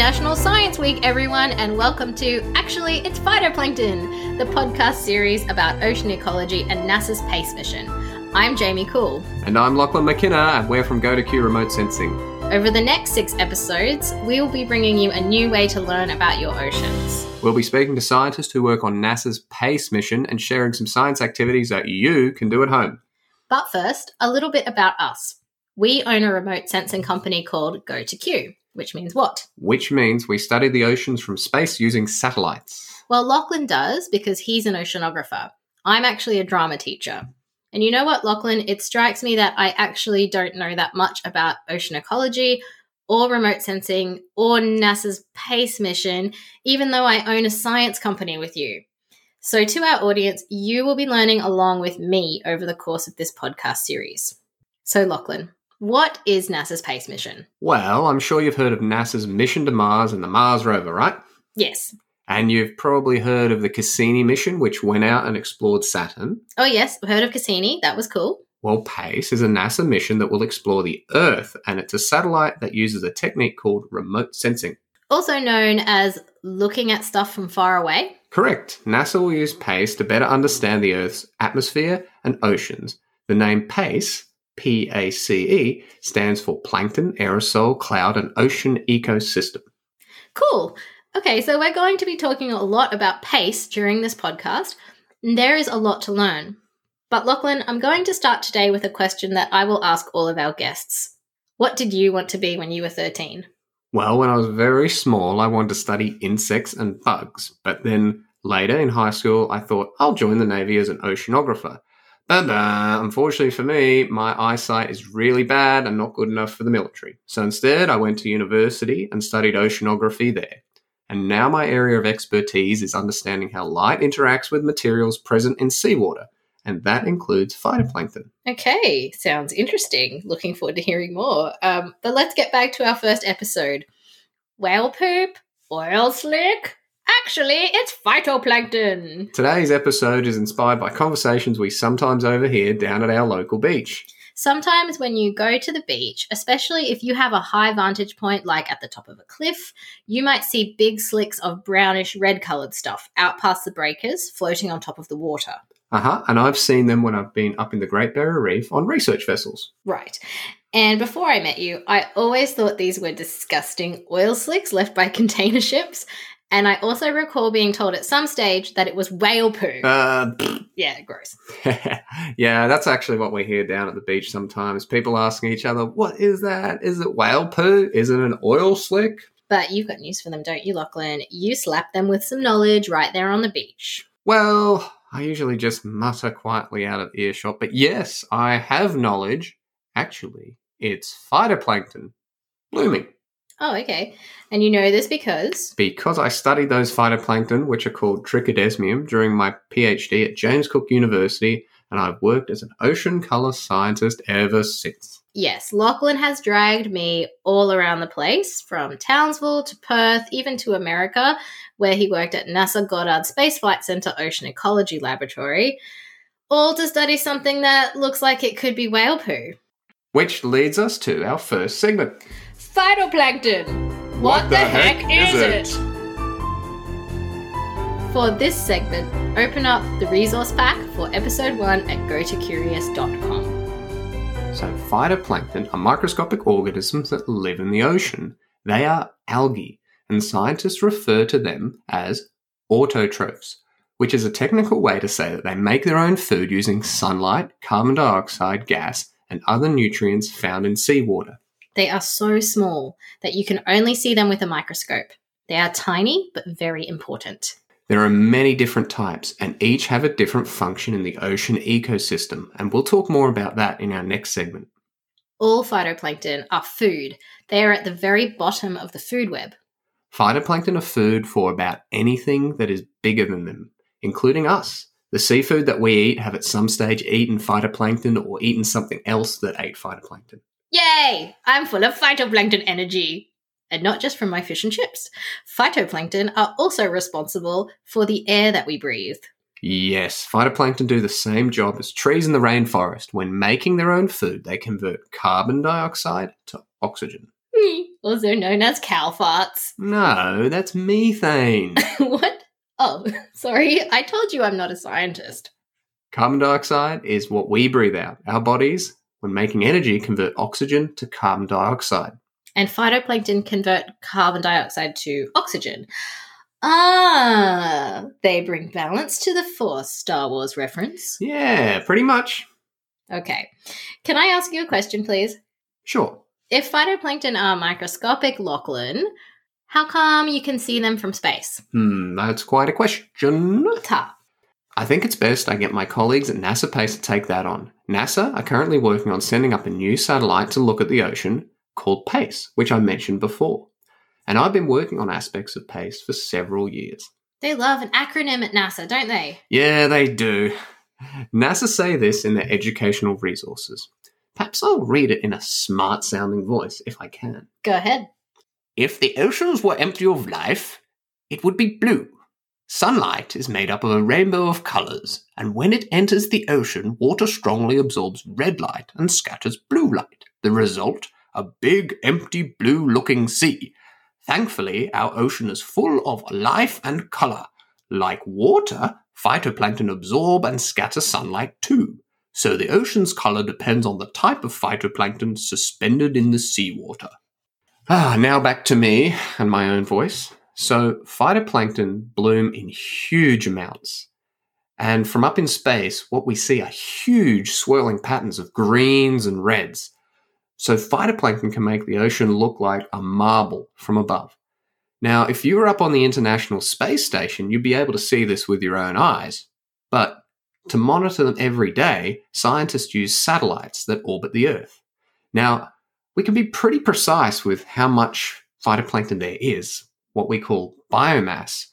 National Science Week, everyone, and welcome to Actually, It's Phytoplankton, the podcast series about ocean ecology and NASA's PACE mission. I'm Jamie Cool. And I'm Lachlan McKinna, and we're from GoToQ Remote Sensing. Over the next six episodes, we will be bringing you a new way to learn about your oceans. We'll be speaking to scientists who work on NASA's PACE mission and sharing some science activities that you can do at home. But first, a little bit about us. We own a remote sensing company called GoToQ, which means what? Which means we study the oceans from space using satellites. Well, Lachlan does because he's an oceanographer. I'm actually a drama teacher. And you know what, Lachlan? It strikes me that I actually don't know that much about ocean ecology or remote sensing or NASA's PACE mission, even though I own a science company with you. So, to our audience, you will be learning along with me over the course of this podcast series. So, Lachlan, what is NASA's PACE mission? Well, I'm sure you've heard of NASA's mission to Mars and the Mars rover, right? Yes. And you've probably heard of the Cassini mission, which went out and explored Saturn. Oh, yes, I've heard of Cassini. That was cool. Well, PACE is a NASA mission that will explore the Earth, and it's a satellite that uses a technique called remote sensing. Also known as looking at stuff from far away. Correct. NASA will use PACE to better understand the Earth's atmosphere and oceans. The name PACE, P A C E, stands for Plankton, Aerosol, Cloud, and Ocean Ecosystem. Cool. Okay, so we're going to be talking a lot about pace during this podcast. and There is a lot to learn. But Lachlan, I'm going to start today with a question that I will ask all of our guests. What did you want to be when you were 13? Well, when I was very small, I wanted to study insects and bugs. But then later in high school, I thought I'll join the Navy as an oceanographer. But unfortunately for me, my eyesight is really bad and not good enough for the military. So instead, I went to university and studied oceanography there. And now my area of expertise is understanding how light interacts with materials present in seawater, and that includes phytoplankton. Okay, sounds interesting. Looking forward to hearing more. Um, but let's get back to our first episode. Whale poop? Oil slick? Actually, it's phytoplankton. Today's episode is inspired by conversations we sometimes overhear down at our local beach. Sometimes, when you go to the beach, especially if you have a high vantage point, like at the top of a cliff, you might see big slicks of brownish red coloured stuff out past the breakers floating on top of the water. Uh huh. And I've seen them when I've been up in the Great Barrier Reef on research vessels. Right. And before I met you, I always thought these were disgusting oil slicks left by container ships. And I also recall being told at some stage that it was whale poo. Uh, yeah, gross. yeah, that's actually what we hear down at the beach sometimes. People asking each other, what is that? Is it whale poo? Is it an oil slick? But you've got news for them, don't you, Lachlan? You slap them with some knowledge right there on the beach. Well, I usually just mutter quietly out of earshot, but yes, I have knowledge. Actually, it's phytoplankton blooming. Oh, okay. And you know this because? Because I studied those phytoplankton, which are called trichodesmium, during my PhD at James Cook University, and I've worked as an ocean colour scientist ever since. Yes, Lachlan has dragged me all around the place, from Townsville to Perth, even to America, where he worked at NASA Goddard Space Flight Center Ocean Ecology Laboratory, all to study something that looks like it could be whale poo. Which leads us to our first segment. Phytoplankton! What, the, heck, is, it? For this segment, open up the resource pack for episode 1 at gotocurious.com. So, phytoplankton are microscopic organisms that live in the ocean. They are algae, and scientists refer to them as autotrophs, which is a technical way to say that they make their own food using sunlight, carbon dioxide gas, and other nutrients found in seawater. They are so small that you can only see them with a microscope. They are tiny but very important. There are many different types, and each have a different function in the ocean ecosystem, and we'll talk more about that in our next segment. All phytoplankton are food. They are at the very bottom of the food web. Phytoplankton are food for about anything that is bigger than them, including us. The seafood that we eat have at some stage eaten phytoplankton or eaten something else that ate phytoplankton. Yay! I'm full of phytoplankton energy. And not just from my fish and chips. Phytoplankton are also responsible for the air that we breathe. Yes, phytoplankton do the same job as trees in the rainforest. When making their own food, they convert carbon dioxide to oxygen. also known as cow farts. No, that's methane. what? Oh, sorry. I told you I'm not a scientist. Carbon dioxide is what we breathe out. Our bodies, when making energy, convert oxygen to carbon dioxide. And phytoplankton convert carbon dioxide to oxygen. Ah, they bring balance to the Force, Star Wars reference. Yeah, pretty much. Okay. Can I ask you a question, please? Sure. If phytoplankton are microscopic, Lachlan, how come you can see them from space? Hmm, that's quite a question. Ta. I think it's best I get my colleagues at NASA Pace to take that on. NASA are currently working on sending up a new satellite to look at the ocean called PACE, which I mentioned before. And I've been working on aspects of PACE for several years. They love an acronym at NASA, don't they? Yeah, they do. NASA say this in their educational resources. Perhaps I'll read it in a smart sounding voice if I can. Go ahead. If the oceans were empty of life, it would be blue. Sunlight is made up of a rainbow of colors, and when it enters the ocean, water strongly absorbs red light and scatters blue light. The result? A big, empty, blue looking sea. Thankfully, our ocean is full of life and color. Like water, phytoplankton absorb and scatter sunlight too. So the ocean's color depends on the type of phytoplankton suspended in the seawater. Ah, now back to me and my own voice. So, phytoplankton bloom in huge amounts. And from up in space, what we see are huge swirling patterns of greens and reds. So, phytoplankton can make the ocean look like a marble from above. Now, if you were up on the International Space Station, you'd be able to see this with your own eyes. But to monitor them every day, scientists use satellites that orbit the Earth. Now, we can be pretty precise with how much phytoplankton there is, what we call biomass.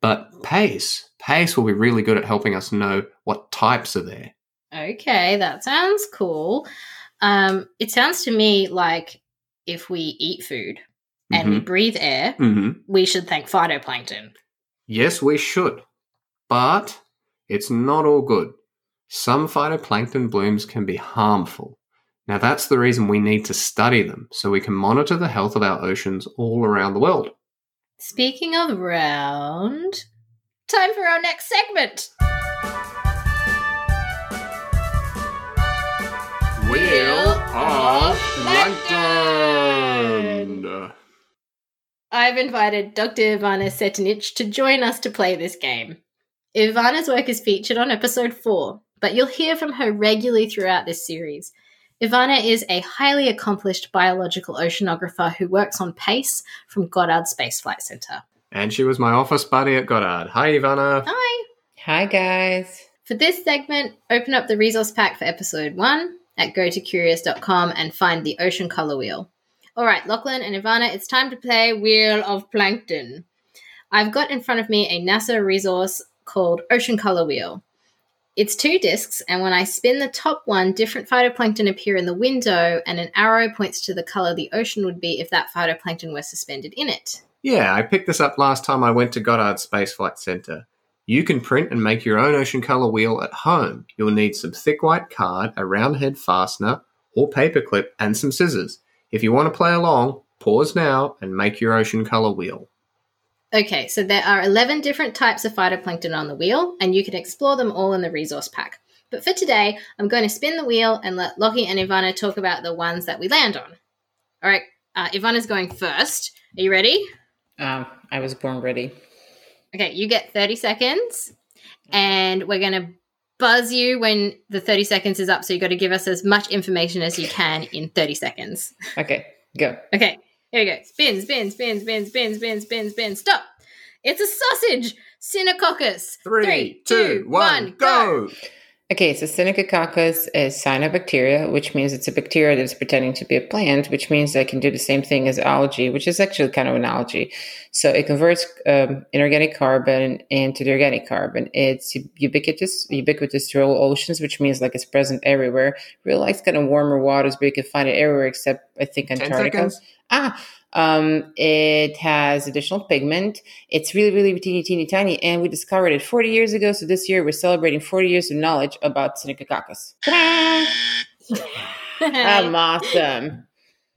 But PACE, PACE will be really good at helping us know what types are there. Okay, that sounds cool. Um, it sounds to me like if we eat food and we Mhm. breathe air, Mhm. we should thank phytoplankton. Yes, we should. But it's not all good. Some phytoplankton blooms can be harmful. Now, that's the reason we need to study them so we can monitor the health of our oceans all around the world. Speaking of round, time for our next segment. Wheel of Plankton. I've invited Dr. Ivana Cetinić to join us to play this game. Ivana's work is featured on episode 4, but you'll hear from her regularly throughout this series. Ivana is a highly accomplished biological oceanographer who works on PACE from Goddard Space Flight Center. And she was my office buddy at Goddard. Hi, Ivana. Hi! Hi, guys. For this segment, open up the resource pack for episode 1 at gotocurious.com and find the ocean color wheel. All right, Lachlan and Ivana, it's time to play Wheel of Plankton. I've got in front of me a NASA resource called Ocean Color Wheel. It's two discs, and when I spin the top one, different phytoplankton appear in the window, and an arrow points to the color the ocean would be if that phytoplankton were suspended in it. Yeah, I picked this up last time I went to Goddard Space Flight Center. You can print and make your own ocean color wheel at home. You'll need some thick white card, a round head fastener, or paperclip, and some scissors. If you want to play along, pause now and make your ocean color wheel. Okay, so there are 11 different types of phytoplankton on the wheel, and you can explore them all in the resource pack. But for today, I'm going to spin the wheel and let Lockie and Ivana talk about the ones that we land on. All right, uh, Ivana's going first. Are you ready? Um, I was born ready. Okay, you get 30 seconds, and we're going to buzz you when the 30 seconds is up. So you've got to give us as much information as you can in 30 seconds. Okay, go. Okay, here we go. Spin, spin, spin, spin, spin, spin, spin, spin. Stop. It's a sausage. Synechococcus. Three, two, one, go! Okay, so Synechococcus is cyanobacteria, which means it's a bacteria that's pretending to be a plant, which means they can do the same thing as algae, which is actually kind of an algae. So it converts um, inorganic carbon into the organic carbon. It's ubiquitous, ubiquitous through all oceans, which means like it's present everywhere. Real likes kind of warmer waters, but you can find it everywhere except I think Antarctica. Ah, um, it has additional pigment. It's really, really teeny, teeny, tiny, and we discovered it 40 years ago. So this year we're celebrating 40 years of knowledge about Synechococcus. I'm awesome.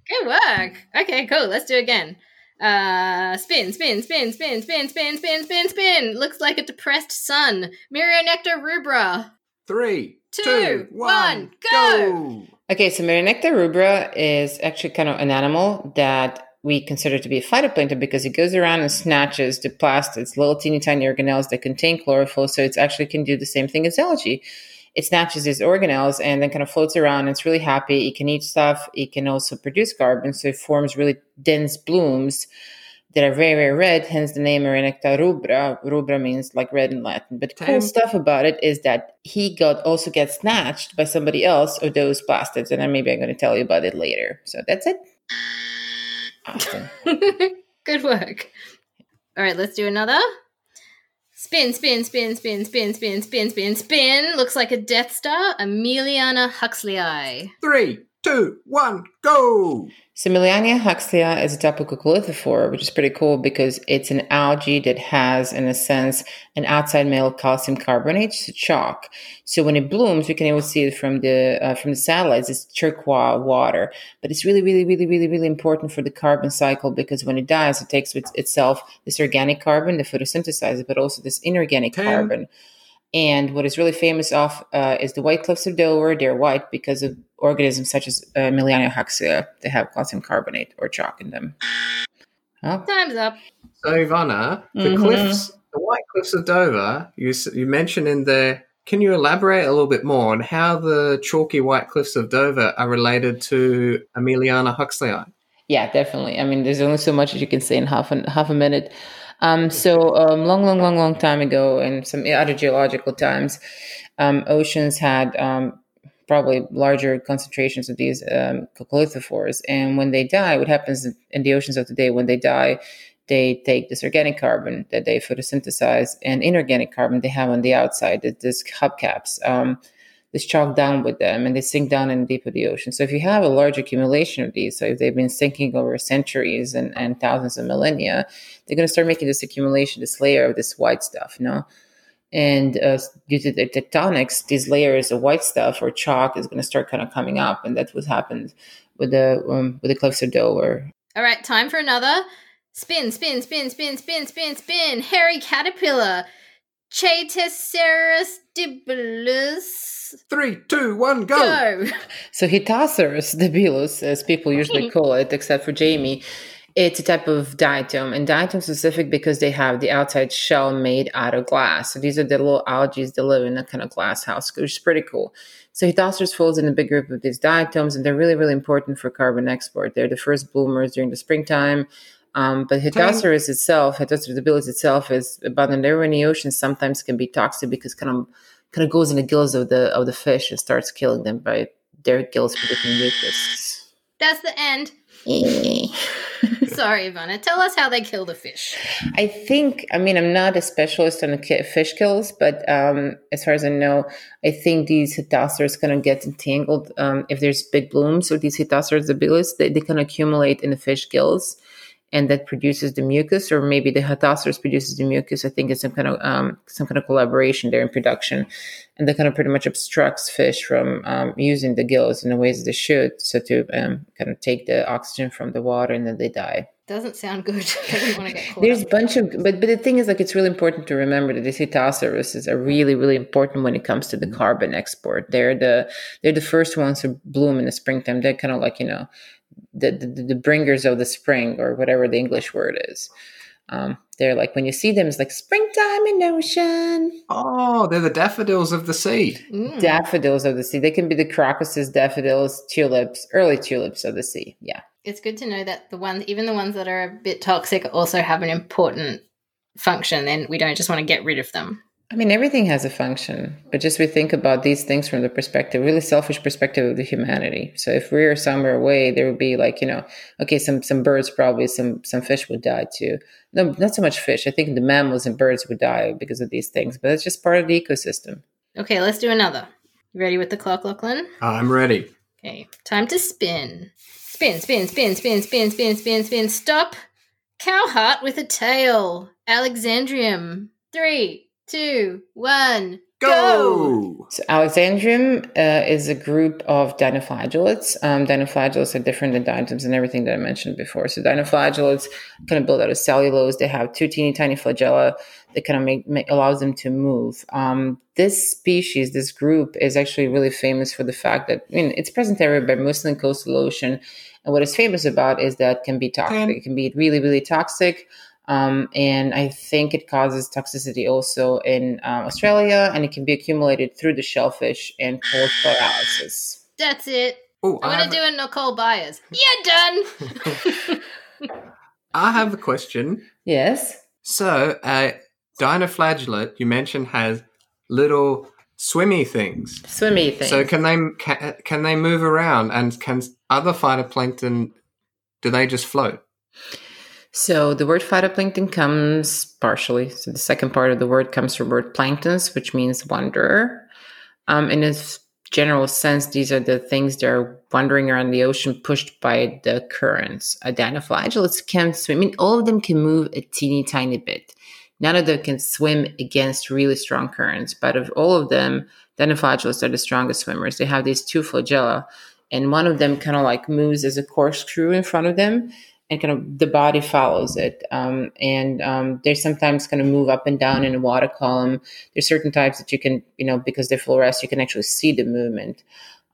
Good work. Okay, cool. Let's do it again. Uh, spin, spin, spin, spin, spin, spin, spin, spin, spin. Looks like a depressed sun. Myrionecta rubra. Three, Two, two, one, one, go! Okay, so Myrionecta rubra is actually kind of an animal that we consider to be a phytoplankton because it goes around and snatches the plastids, little teeny tiny organelles that contain chlorophyll. So it actually can do the same thing as algae. It snatches these organelles and then kind of floats around. And it's really happy. It can eat stuff. It can also produce carbon. So it forms really dense blooms that are very, very red, hence the name Myrionecta rubra. Rubra means like red in Latin. But cool stuff about it is that he got also gets snatched by somebody else of those plastids. And then maybe I'm going to tell you about it later. So that's it. Awesome. Good work. All right, let's do another. Spin, spin, spin, spin, spin, spin, spin, spin, spin. Looks like a Death Star. Emiliania Huxleyi. Three, two, one, go! Similiania huxleyi is a type of coccolithophore, which is pretty cool because it's an algae that has, in a sense, an outside metal calcium carbonate, so chalk. So when it blooms, we can even see it from the uh, from the satellites. It's turquoise water, but it's really, really, really, really, really important for the carbon cycle because when it dies, it takes with itself this organic carbon, the photosynthesizer, but also this inorganic Ten. carbon. And what is really famous off uh, is the white cliffs of Dover. They're white because of organisms such as uh, Emiliania huxleyi. They have calcium carbonate or chalk in them. Oh, Time's up. So, Ivana, the Mhm. cliffs, the White Cliffs of Dover, you, you mentioned in there, can you elaborate a little bit more on how the chalky White Cliffs of Dover are related to Emiliania Huxley? yeah, definitely. I mean, there's only so much that you can say in half an half a minute. Um, so um, long, long, long, long time ago, in some other geological times, um, oceans had um, probably larger concentrations of these um, coccolithophores. And when they die, what happens in the oceans of today? When they die, they take this organic carbon that they photosynthesize and inorganic carbon they have on the outside, this hubcaps. Um, this chalk down with them and they sink down in the deep of the ocean. So if you have a large accumulation of these, so if they've been sinking over centuries and, and thousands of millennia, they're going to start making this accumulation, this layer of this white stuff, you know? And uh, due to the tectonics, these layers of white stuff or chalk is going to start kind of coming up, and that's what happened with the um, with the cliffs of Dover. All right, time for another. Spin, spin, spin, spin, spin, spin, spin. Hairy caterpillar. Chaetoceros debilis. Three, two, one, go! Go. So Chaetoceros debilis, as people usually call it, except for Jamie, it's a type of diatom, and diatom specific because they have the outside shell made out of glass. So these are the little algae that live in a kind of glass house, which is pretty cool. So Chaetoceros falls in a big group of these diatoms, and they're really, really important for carbon export. They're the first bloomers during the springtime. Um, but Chaetoceros itself, Chaetoceros debilis itself, is abundant everywhere in the ocean. Sometimes can be toxic because kind of kind of goes in the gills of the of the fish and starts killing them by their gills producing mucus. That's the end. Sorry, Ivana. Tell us how they kill the fish. I think, I mean, I'm not a specialist on fish kills, but um, as far as I know, I think these hitasaurs kind of get entangled. Um, if there's big blooms or these hitasaurs debilus, they, they can accumulate in the fish gills. And that produces the mucus, or maybe the Chaetoceros produces the mucus. I think it's some kind of um, some kind of collaboration there in production, and that kind of pretty much obstructs fish from um, using the gills in the ways they should, so to um, kind of take the oxygen from the water, and then they die. Doesn't sound good. I wouldn't want to get caught There's a bunch of, but but the thing is, like, it's really important to remember that the Chaetoceros are really, really important when it comes to the carbon export. They're the they're the first ones to bloom in the springtime. They're kind of like you know, the the, the bringers of the spring or whatever the English word is. Um, they're like when you see them, it's like springtime in ocean. Oh, they're the daffodils of the sea. Mm. Daffodils of the sea. They can be the crocuses, daffodils, tulips, early tulips of the sea. Yeah. It's good to know that the ones, even the ones that are a bit toxic, also have an important function, and we don't just want to get rid of them. I mean, everything has a function, but just we think about these things from the perspective, really selfish perspective of the humanity. So if we're somewhere away, there would be like, you know, okay, some some birds probably, some some fish would die too. No, not so much fish. I think the mammals and birds would die because of these things, but it's just part of the ecosystem. Okay, let's do another. You ready with the clock, Lachlan? I'm ready. Okay, time to spin. Spin, spin, spin, spin, spin, spin, spin, spin. Stop. Cow heart with a tail. Alexandrium. Three, two, one. Go! So Alexandrium uh, is a group of dinoflagellates. Um, dinoflagellates are different than diatoms and everything that I mentioned before. So dinoflagellates kind of build out of cellulose. They have two teeny tiny flagella that kind of make, make allows them to move. Um, this species, this group, is actually really famous for the fact that I mean it's present everywhere, mostly in coastal ocean. And what it's famous about is that it can be toxic. Ten. It can be really, really toxic. Um, and I think it causes toxicity also in uh, Australia, and it can be accumulated through the shellfish and cause paralysis. That's it. Oh, I'm I, gonna do a Nicole Byers. You're done. I have a question. Yes. So, uh, dinoflagellate you mentioned has little swimmy things. Swimmy thing. So can they can, can they move around and can other phytoplankton do they just float? So the word phytoplankton comes partially. So the second part of the word comes from word planktons, which means wanderer. Um, in a general sense, these are the things that are wandering around the ocean, pushed by the currents. A dinoflagellates can swim. I mean, all of them can move a teeny tiny bit. None of them can swim against really strong currents, but of all of them, dinoflagellates are the strongest swimmers. They have these two flagella, and one of them kind of like moves as a corkscrew in front of them and kind of the body follows it. Um, and um, they sometimes kind of move up and down in a water column. There's certain types that you can, you know, because they're fluorescent, you can actually see the movement.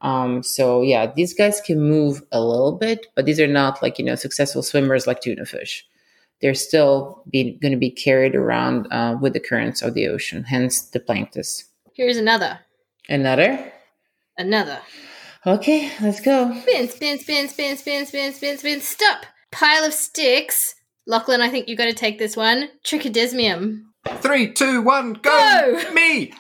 Um, so yeah, these guys can move a little bit, but these are not like you know successful swimmers like tuna fish. They're still going to be carried around uh, with the currents of the ocean, hence the plankton. Here's another. Another. Another. Okay, let's go. Spin, spin, spin, spin, spin, spin, spin, spin. Stop. Pile of sticks. Lachlan, I think you've got to take this one. Trichodesmium. Three, two, one, go! Go! Me!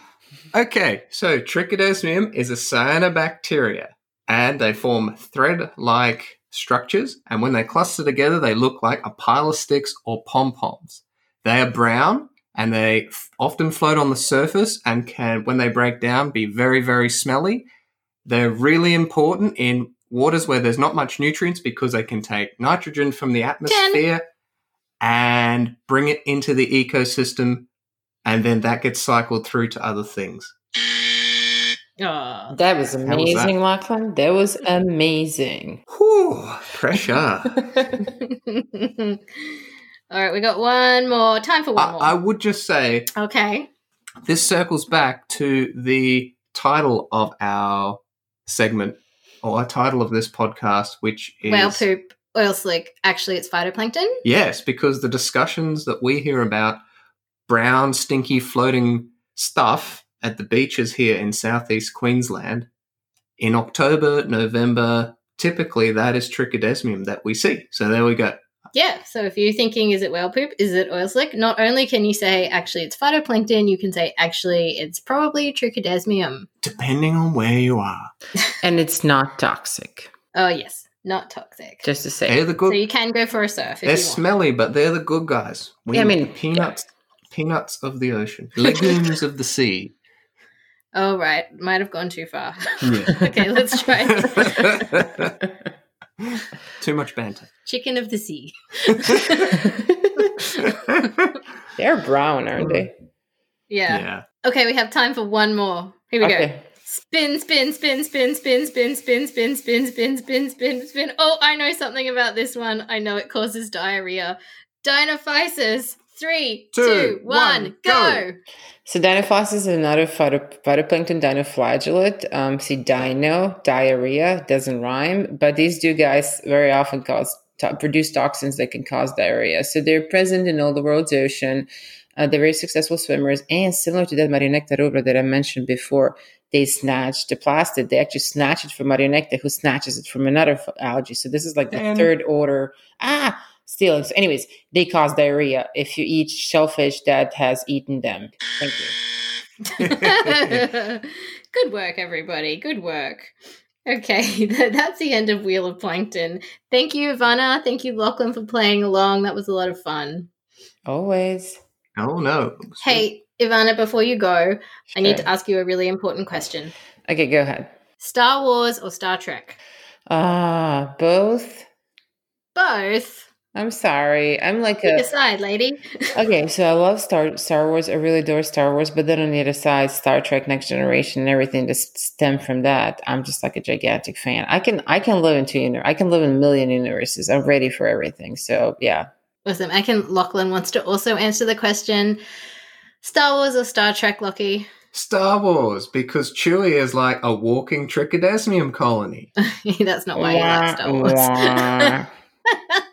Okay, so Trichodesmium is a cyanobacteria, and they form thread-like structures, and when they cluster together, they look like a pile of sticks or pom-poms. They are brown, and they f- often float on the surface and can, when they break down, be very, very smelly. They're really important in waters where there's not much nutrients because they can take nitrogen from the atmosphere and bring it into the ecosystem, and then that gets cycled through to other things. Oh. That was was amazing, that? Lachlan. That was amazing. Whew, pressure. All right, we got one more. Time for one I, more. I would just say okay. this circles back to the title of our segment or a title of this podcast, which is Whale poop, oil slick. Actually, it's phytoplankton. Yes, because the discussions that we hear about brown, stinky, floating stuff at the beaches here in southeast Queensland in October, November, typically that is trichodesmium that we see. So there we go. Yeah. So if you're thinking, is it whale poop? Is it oil slick? Not only can you say, actually, it's phytoplankton, you can say, actually, it's probably trichodesmium. Depending on where you are. and it's not toxic. Oh, yes. Not toxic. Just to They're say. the So you can go for a surf if they're you want. smelly, but they're the good guys. We Yeah, I mean, peanuts peanuts of the ocean. Legumes of the sea. Oh, right. Might have gone too far. Yeah. okay, let's try it. Too much banter. Chicken of the sea. They're brown, aren't they? Yeah. yeah. Okay, we have time for one more. Here we go. Spin, spin, spin, spin, spin, spin, spin, spin, spin, spin, spin, spin, spin. Oh, I know something about this one. I know it causes diarrhea. Dinophysis. Three, Two, two, one, one, go. go. So Dinophysis is another phyto- phytoplankton dinoflagellate. Um, see, dino, diarrhea, doesn't rhyme, but these two guys very often cause to- produce toxins that can cause diarrhea. So they're present in all the world's ocean. Uh, they're very successful swimmers, and similar to that Myrionecta rubra that I mentioned before, they snatch the plastic. They actually snatch it from Myrionecta, who snatches it from another f- algae. So this is like the And- third order. Ah, stealing. So, anyways, they cause diarrhea if you eat shellfish that has eaten them. Thank you. Good work, everybody. Good work. Okay, that's the end of Wheel of Plankton. Thank you, Ivana. Thank you, Lachlan, for playing along. That was a lot of fun. Always. Oh no. Hey, Ivana, before you go, I need to ask you a really important question Okay, go ahead. Star Wars or Star Trek? Ah, both. Both. I'm sorry. I'm like Pick a a side, lady. okay. So I love Star Star Wars. I really adore Star Wars. But then on the other side, Star Trek, Next Generation, and everything that stem from that, I'm just like a gigantic fan. I can I can live in two uni- I can live in a million universes. I'm ready for everything. So yeah, Awesome. I can. Lachlan wants to also answer the question: Star Wars or Star Trek, Lockie? Star Wars, because Chewie is like a walking trichodesmium colony. That's not why you like Star Wars.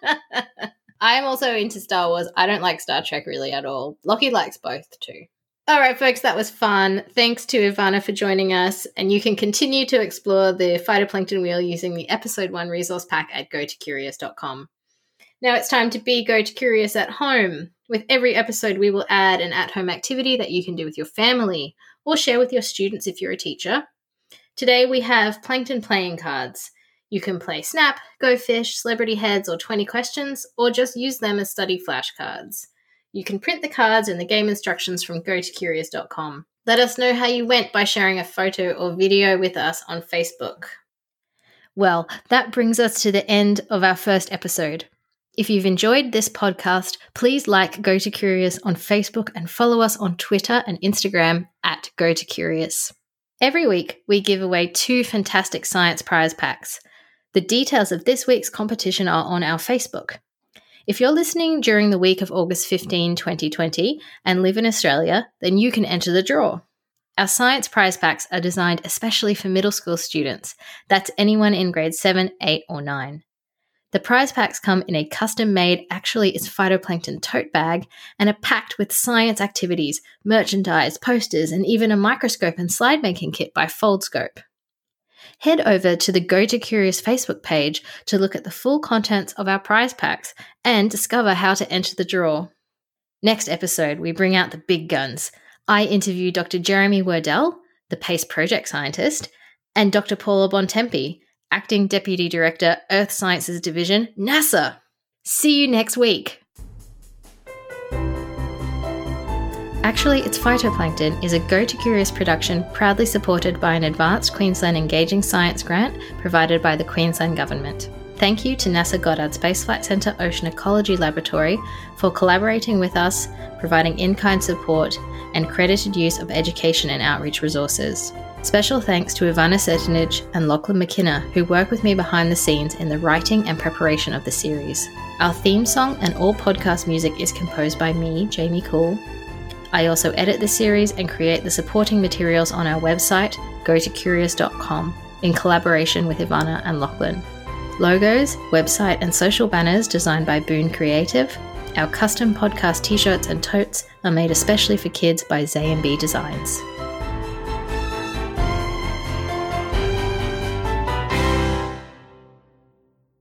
I'm also into Star Wars. I don't like Star Trek really at all. Lockie likes both too. All right, folks, that was fun. Thanks to Ivana for joining us. And you can continue to explore the phytoplankton wheel using the episode one resource pack at gotocurious.com. Now it's time to be Go to Curious at home. With every episode, we will add an at home activity that you can do with your family or share with your students if you're a teacher. Today we have plankton playing cards. You can play Snap, Go Fish, Celebrity Heads, or 20 Questions, or just use them as study flashcards. You can print the cards and the game instructions from gotocurious.com. Let us know how you went by sharing a photo or video with us on Facebook. Well, that brings us to the end of our first episode. If you've enjoyed this podcast, please like Go to Curious on Facebook and follow us on Twitter and Instagram at Go to Curious. Every week, we give away two fantastic science prize packs. The details of this week's competition are on our Facebook. If you're listening during the week of August 15, 2020, and live in Australia, then you can enter the draw. Our science prize packs are designed especially for middle school students. That's anyone in grade 7, 8, or 9. The prize packs come in a custom made, actually, it's phytoplankton tote bag and are packed with science activities, merchandise, posters, and even a microscope and slide making kit by Foldscope. Head over to the Go to Curious Facebook page to look at the full contents of our prize packs and discover how to enter the draw. Next episode, we bring out the big guns. I interview Dr. Jeremy Werdell, the PACE project scientist, and Dr. Paula Bontempi, Acting Deputy Director, Earth Sciences Division, NASA. See you next week. Actually, It's Phytoplankton is a Go to Curious production proudly supported by an Advanced Queensland Engaging Science grant provided by the Queensland Government. Thank you to NASA Goddard Space Flight Centre Ocean Ecology Laboratory for collaborating with us, providing in kind support, and credited use of education and outreach resources. Special thanks to Ivana Cetinić and Lachlan McKinna, who work with me behind the scenes in the writing and preparation of the series. Our theme song and all podcast music is composed by me, Jamie Cool. I also edit the series and create the supporting materials on our website, gotocurious.com, in collaboration with Ivana and Lachlan. Logos, website, and social banners designed by Boone Creative. Our custom podcast t shirts and totes are made especially for kids by ZB Designs.